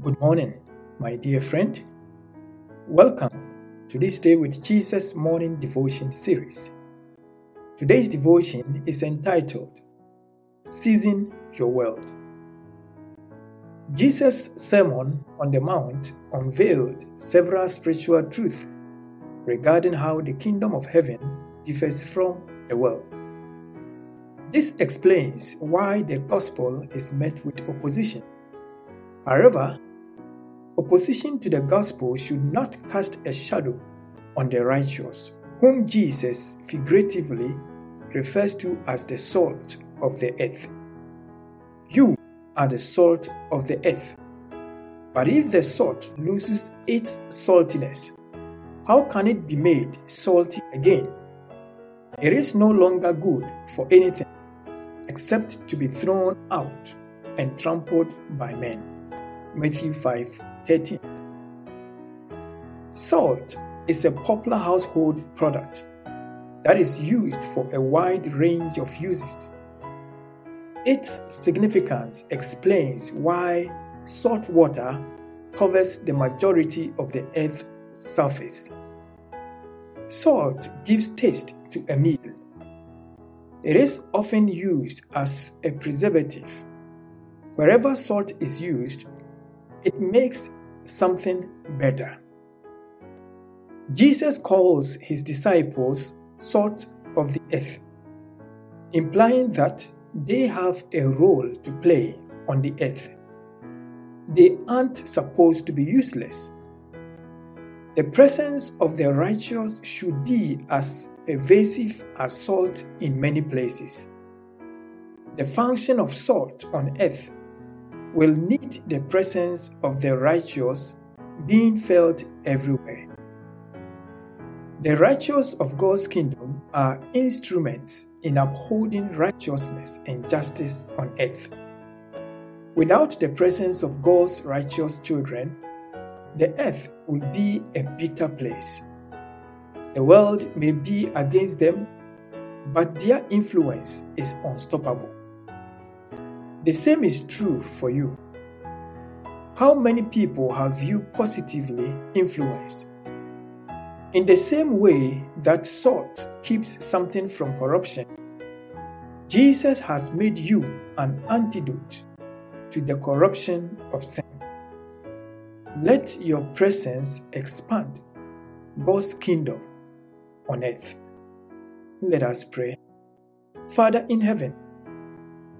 Good morning, my dear friend. Welcome to this Day with Jesus morning devotion series. Today's devotion is entitled Seizing Your World. Jesus' Sermon on the Mount unveiled several spiritual truths regarding how the kingdom of heaven differs from the world. This explains why the gospel is met with opposition. However, opposition to the gospel should not cast a shadow on the righteous, whom Jesus figuratively refers to as the salt of the earth. You are the salt of the earth. But if the salt loses its saltiness, how can it be made salty again? It is no longer good for anything except to be thrown out and trampled by men. Matthew 5 13. Salt is a popular household product that is used for a wide range of uses. Its significance explains why salt water covers the majority of the Earth's surface. Salt gives taste to a meal it is often used as a preservative. Wherever salt is used, it makes something better. Jesus calls his disciples salt of the earth, implying that they have a role to play on the earth. They aren't supposed to be useless. The presence of the righteous should be as pervasive as salt in many places. The function of salt on earth will need the presence of the righteous being felt everywhere. The righteous of God's kingdom are instruments in upholding righteousness and justice on earth. Without the presence of God's righteous children, the earth will be a bitter place. The world may be against them, but their influence is unstoppable. The same is true for you. How many people have you positively influenced? In the same way that salt keeps something from corruption, Jesus has made you an antidote to the corruption of sin. Let your presence expand God's kingdom on earth. Let us pray. Father in heaven,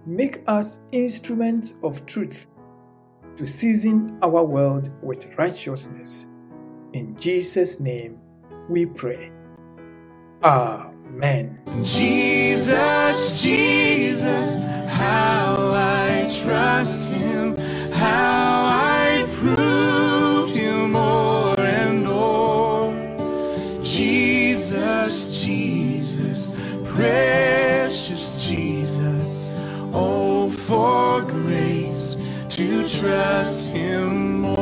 make us instruments of truth to season our world with righteousness. In Jesus' name we pray. Amen. Jesus, Jesus, grace to trust Him more.